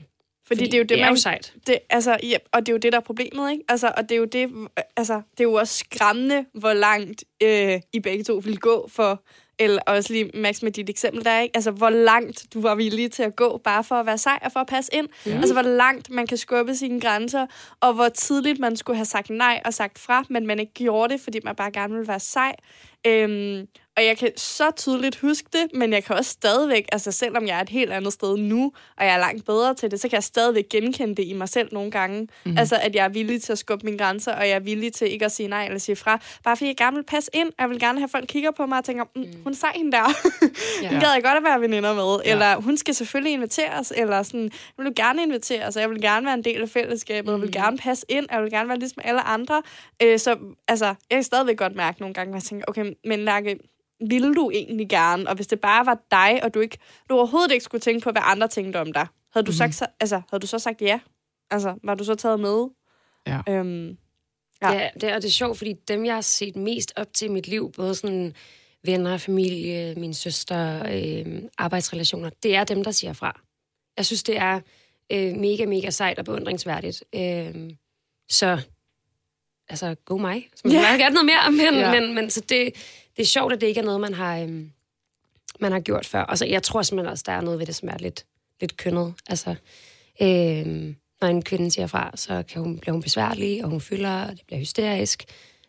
Fordi, det er jo det, det er man, jo sejt. det, altså, ja, og det er jo det, der er problemet, ikke? Altså, og det er jo det, altså, det er jo også skræmmende, hvor langt øh, I begge to vil gå for, eller også lige, Max, med dit eksempel der, ikke? Altså, hvor langt du var villig til at gå, bare for at være sej og for at passe ind. Ja. Altså, hvor langt man kan skubbe sine grænser, og hvor tidligt man skulle have sagt nej og sagt fra, men man ikke gjorde det, fordi man bare gerne ville være sej. Øhm, og jeg kan så tydeligt huske det, men jeg kan også stadigvæk, altså selvom jeg er et helt andet sted nu, og jeg er langt bedre til det, så kan jeg stadigvæk genkende det i mig selv nogle gange. Mm-hmm. Altså, at jeg er villig til at skubbe mine grænser, og jeg er villig til ikke at sige nej eller sige fra. Bare fordi jeg gerne vil passe ind, og jeg vil gerne have, folk kigger på mig og tænker, mm, hun er sej hende der. Ja. hun gad jeg godt at være veninder med. Ja. Eller hun skal selvfølgelig inviteres, eller sådan, jeg vil gerne inviteres, og jeg vil gerne være en del af fællesskabet, jeg vil gerne passe ind, og jeg vil gerne være ligesom alle andre. Øh, så altså, jeg kan stadigvæk godt mærke nogle gange, at jeg tænker, okay, men Lærke, ville du egentlig gerne? Og hvis det bare var dig, og du, ikke, du overhovedet ikke skulle tænke på, hvad andre tænkte om dig, Havde du, Mhm. sagt, så- altså, havde du så sagt ja? Altså, var du så taget med? Ja. Øhm, Ja. Ja. Det, er, det, er, og det er sjovt, fordi dem, jeg har set mest op til i mit liv, både sådan venner, familie, min søster, øh, arbejdsrelationer, det er dem, der siger fra. Jeg synes, det er øh, mega, mega sejt og beundringsværdigt. Øh, så, altså, go mig. Så man Ja. vil gerne noget mere, men, Ja. men, men så det, det er sjovt, at det ikke er noget, man har, øh, man har gjort før. Og så, jeg tror simpelthen også, der er noget ved det, som er lidt, lidt kønnet. Altså, øh, når en kvinde siger fra, så kan hun, bliver hun besværlig, og hun fylder, og det bliver hysterisk.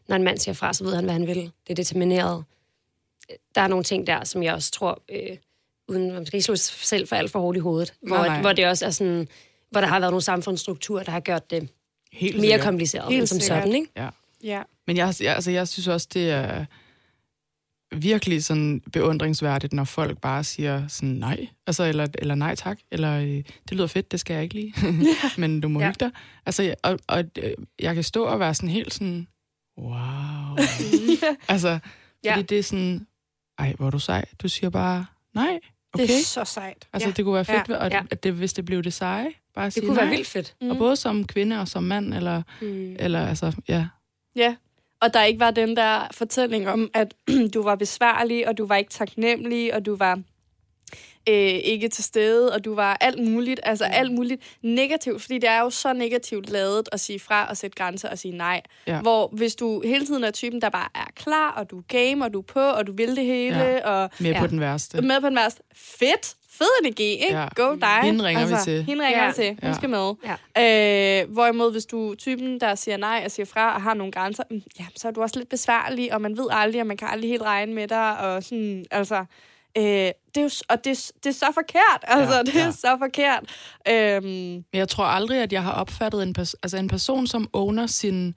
Når en mand siger fra, så ved han, hvad han vil. Det er determineret. Der er nogle ting der, som jeg også tror, øh, uden man skal ikke slå sig selv for alt for hårdt i hovedet, hvor, Nej, nej. hvor det også er sådan, hvor der har været nogle samfundsstrukturer, der har gjort det Helt mere sikkert. kompliceret Helt end som sikkert. sådan, ikke? Ja. ja. Men jeg, jeg, altså, jeg synes også, det er virkelig sådan beundringsværdigt, når folk bare siger sådan nej, altså, eller, eller nej tak, eller øh, det lyder fedt, det skal jeg ikke lige, men du må Ja. ja. hygge dig. Altså, jeg- og, og øh, jeg kan stå og være sådan helt sådan, wow. altså, fordi Ja. det er sådan, ej, hvor er du sej, du siger bare nej, okay. Det er så sejt. Altså, Ja. det kunne være fedt, Ja. ja. at, Ja. at det, hvis det blev det seje, bare Det sige kunne nej. være vildt fedt. Og både som kvinde og som mand, eller, Mm. eller altså, ja. Ja, og der ikke var den der fortælling om, at du var besværlig, og du var ikke taknemmelig, og du var øh, ikke til stede, og du var alt muligt, altså alt muligt negativt, fordi det er jo så negativt lavet at sige fra og sætte grænser og sige nej. Ja. Hvor hvis du hele tiden er typen, der bare er klar, og du er game, og du er på, og du vil det hele, Ja. og Med Ja. på den værste. med på den værste, fedt, fed energi, ikke? Ja. Go dig. Hende ringer vi til. Hende ringer Ja. vi til. Hun Ja. skal med. Ja. Øh, hvorimod, hvis du er typen, der siger nej og siger fra og har nogle grænser, mm, ja, så er du også lidt besværlig, og man ved aldrig, og man kan aldrig helt regne med dig, og sådan, altså... Øh, det er jo, og det, det er så forkert, altså, Ja, det er ja. så forkert. Øhm, Men jeg tror aldrig, at jeg har opfattet en, pers- altså en person, som owner sin,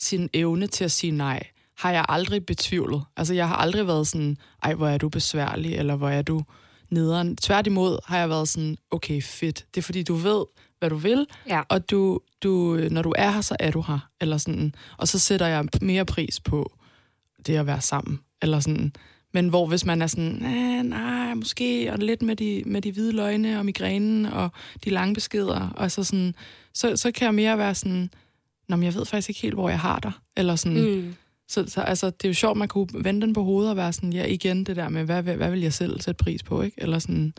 sin evne til at sige nej, har jeg aldrig betvivlet. Altså, jeg har aldrig været sådan, ej, hvor er du besværlig, eller hvor er du nederen. Tværtimod har jeg været sådan, okay, fedt. Det er fordi, du ved, hvad du vil, Ja. og du, du, når du er her, så er du her. Eller sådan. Og så sætter jeg mere pris på det at være sammen. Eller sådan. Men hvor hvis man er sådan, nej, nej, måske, og lidt med de, med de hvide løgne og migrænen og de lange beskeder, og så, sådan, så, så kan jeg mere være sådan, Nå, men jeg ved faktisk ikke helt, hvor jeg har dig. Eller sådan, mm. Så, så altså, det er jo sjovt, man kunne vende den på hovedet og være sådan, ja, igen det der med, hvad, hvad, hvad vil jeg selv sætte pris på, ikke? Eller sådan,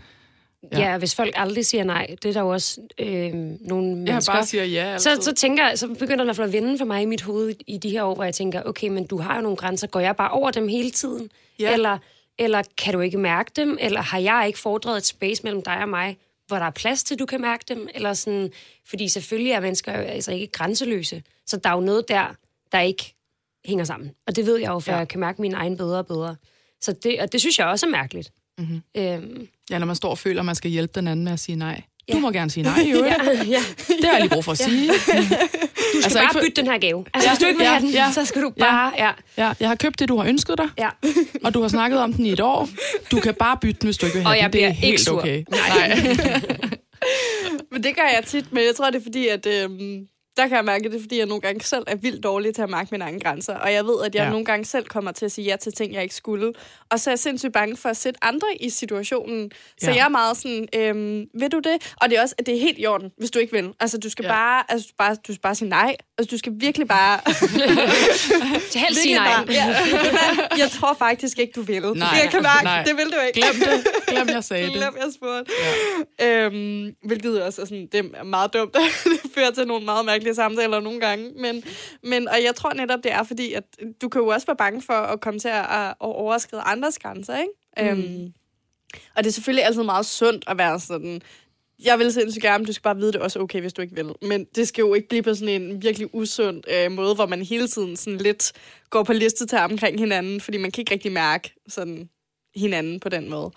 Ja. Ja. hvis folk aldrig siger nej, det er der jo også øh, nogle mennesker. siger ja så, så tænker jeg, så begynder det i hvert fald at vende for mig i mit hoved i de her år, hvor jeg tænker, okay, men du har jo nogle grænser, går jeg bare over dem hele tiden? Ja. Eller, eller kan du ikke mærke dem? Eller har jeg ikke fordret et space mellem dig og mig, hvor der er plads til, du kan mærke dem? Eller sådan, fordi selvfølgelig er mennesker jo altså ikke grænseløse, så der er jo noget der, der ikke hænger sammen. Og det ved jeg jo, for Ja. ja. jeg kan mærke min egen bedre og bedre. Så det, og det synes jeg også er mærkeligt. Mhm. Øhm, Ja, når man står og føler, at man skal hjælpe den anden med at sige nej. Ja. Du må gerne sige nej, jo. ja, ja. Det har jeg lige brug for at sige. Du skal Altså, bare for- bytte den her gave. Altså, Ja, hvis du ikke vil ja, have den, ja, så skal du ja. bare... Ja, Ja, jeg har købt det, du har ønsket dig, ja. og du har snakket om den i et år. Du kan bare bytte den, hvis du ikke vil have Og jeg den. Det bliver er helt ikke sur. okay. Nej. Men det gør jeg tit, men jeg tror, det er fordi, at øhm, der kan jeg mærke, det er fordi, jeg nogle gange selv er vildt dårlig til at mærke mine egne grænser. Og jeg ved, at jeg Ja. nogle gange selv kommer til at sige ja til ting, jeg ikke skulle. Og så er jeg sindssygt bange for at sætte andre i situationen. Så Ja. jeg er meget sådan, øhm, vil du det? Og det er også, det er helt i orden, hvis du ikke vil. Altså, du skal Ja. bare, altså, du bare, du skal bare sige nej. Altså, du skal virkelig bare... Så helst sige nej. Bare, ja. jeg tror faktisk ikke, du vil. Nej. jeg kan mærke, Nej. det vil du ikke. Glem det. Glem, jeg sagde det. Glem, jeg spurgte. Ja. Øhm, hvilket også er sådan, det er meget dumt. det fører til nogle meget mærkelige samtaler nogle gange. Men, men, og jeg tror netop, det er fordi, at du kan jo også være bange for at komme til at, at overskride andres grænser, ikke? Mm. Øhm, og det er selvfølgelig altid meget sundt at være sådan, jeg vil sindssygt gerne, du skal bare vide det er også okay, hvis du ikke vil. Men det skal jo ikke blive på sådan en virkelig usund øh, måde, hvor man hele tiden sådan lidt går på liste til omkring hinanden, fordi man kan ikke rigtig mærke sådan hinanden på den måde.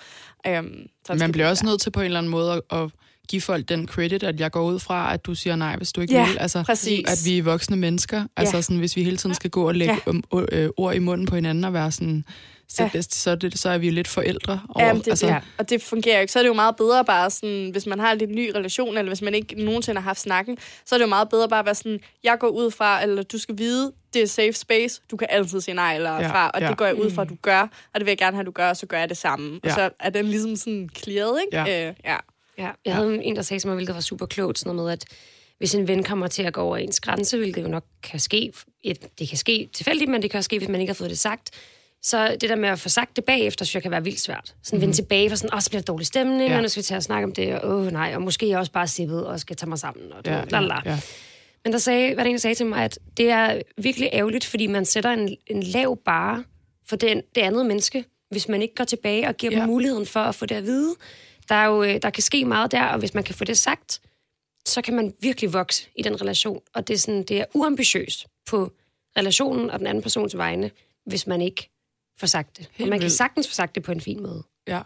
Øhm, skal Man bliver også være. nødt til på en eller anden måde at, at give folk den credit, at jeg går ud fra, at du siger nej, hvis du ikke Ja, vil. Altså, præcis. At vi er voksne mennesker. Altså, sådan, hvis vi hele tiden skal gå og lægge Ja. ja. øh, ord i munden på hinanden og være sådan, så, Ja. ja. det, så, er det, så er vi jo lidt forældre. Over, Jamen, det, altså, det. Og det fungerer jo ikke. Så er det jo meget bedre bare sådan, hvis man har en lidt ny relation, eller hvis man ikke nogensinde har haft snakken, så er det jo meget bedre bare at være sådan, jeg går ud fra, eller du skal vide, det er safe space, du kan altid sige nej eller Ja, ja, fra, og ja. det går jeg ud fra, at du gør, og det vil jeg gerne have, at du gør, og så gør jeg det samme. Ja. Ja. Og så er den ligesom sådan clearet, ikke? Ja. Øh, ja. Ja, jeg havde en, der sagde til mig, hvilket var super klogt, sådan noget med, at hvis en ven kommer til at gå over ens grænse, hvilket jo nok kan ske, et, det kan ske tilfældigt, men det kan også ske, hvis man ikke har fået det sagt, så det der med at få sagt det bagefter, synes jeg kan være vildt svært. Sådan mm-hmm. vende tilbage for sådan, åh, så bliver dårlig stemning, ja. og nu skal vi tage og snakke om det, og åh nej, og måske jeg også bare sippet og skal tage mig sammen, og Ja, ja, ja, ja. Men der sagde, var der en, sagde til mig, at det er virkelig ærgerligt, fordi man sætter en, en lav bare for den, det andet menneske, hvis man ikke går tilbage og giver ja. Ja. dem muligheden for at få det at vide. Der, er jo, øh, der kan ske meget der, og hvis man kan få det sagt, så kan man virkelig vokse i den relation. Og det er, sådan, det er uambitiøst på relationen og den anden persons vegne, hvis man ikke får sagt det. Helt og man kan sagtens få sagt det på en fin måde. Ja.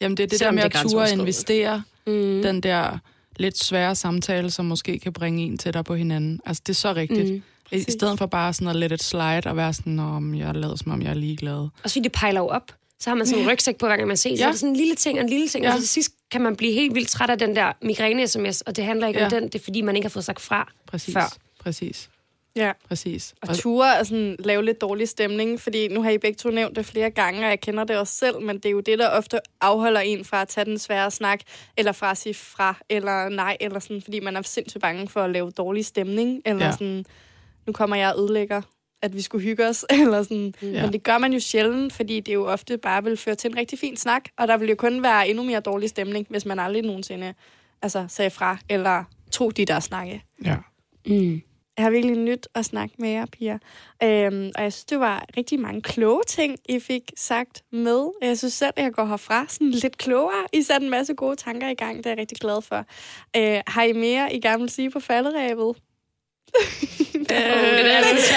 Jamen, det er det Selvom der med at ture grænseoverskridende. investere Mm. den der lidt svære samtale, som måske kan bringe en tættere på hinanden. Altså, det er så rigtigt. Mm. I, stedet for bare sådan at let it slide og være sådan, om jeg lader som om jeg er ligeglad. Og fordi det pejler jo op. Så har man sådan en rygsæk på, hver gang man ser. Så Ja. er det sådan en lille ting og en lille ting. Ja. Og til sidst kan man blive helt vildt træt af den der migræne-sms, og det handler ikke ja. om den, det er fordi, man ikke har fået sagt fra Præcis. før. Præcis. Ja. Præcis. Og ture er sådan lave lidt dårlig stemning, fordi nu har I begge to nævnt det flere gange, og jeg kender det også selv, men det er jo det, der ofte afholder en fra at tage den svære snak, eller fra at sige fra, eller nej, eller sådan, fordi man er sindssygt bange for at lave dårlig stemning, eller. Ja. sådan, nu kommer jeg og ødelægger, at vi skulle hygge os, eller sådan. Ja. Men det gør man jo sjældent, fordi det jo ofte bare vil føre til en rigtig fin snak, og der vil jo kun være endnu mere dårlig stemning, hvis man aldrig nogensinde altså, sagde fra, eller tog de der snakke. Ja. Mm. Jeg har virkelig nyt at snakke med jer, piger. Øhm, og jeg synes, det var rigtig mange kloge ting, I fik sagt med. Jeg synes selv, at jeg går herfra sådan lidt klogere. I satte en masse gode tanker i gang, det er jeg rigtig glad for. Øh, har I mere, I gerne vil sige på falderæbet? det er altså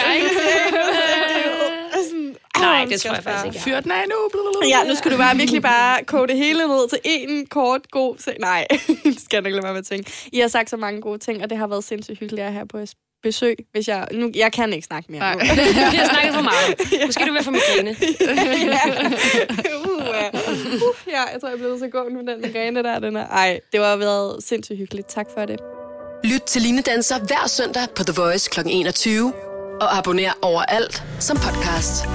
Nej, det tror jeg faktisk ikke. Fyr den af nu. Ja, nu skal du bare virkelig bare koge det hele ned til en kort, god ting. Nej, det skal jeg nok lade være med at tænke. I har sagt så mange gode ting, og det har været sindssygt hyggeligt at have på et besøg. Hvis jeg, nu, jeg kan ikke snakke mere Nej. nu. Vi har snakket for meget. Måske du vil få migræne. uh, ja. uh, ja, jeg tror, jeg bliver nødt til at gå nu, den migræne der. Den er. Ej, det har været sindssygt hyggeligt. Tak for det. Lyt til Line Danser hver søndag på The Voice kl. 21. Og abonner overalt som podcast.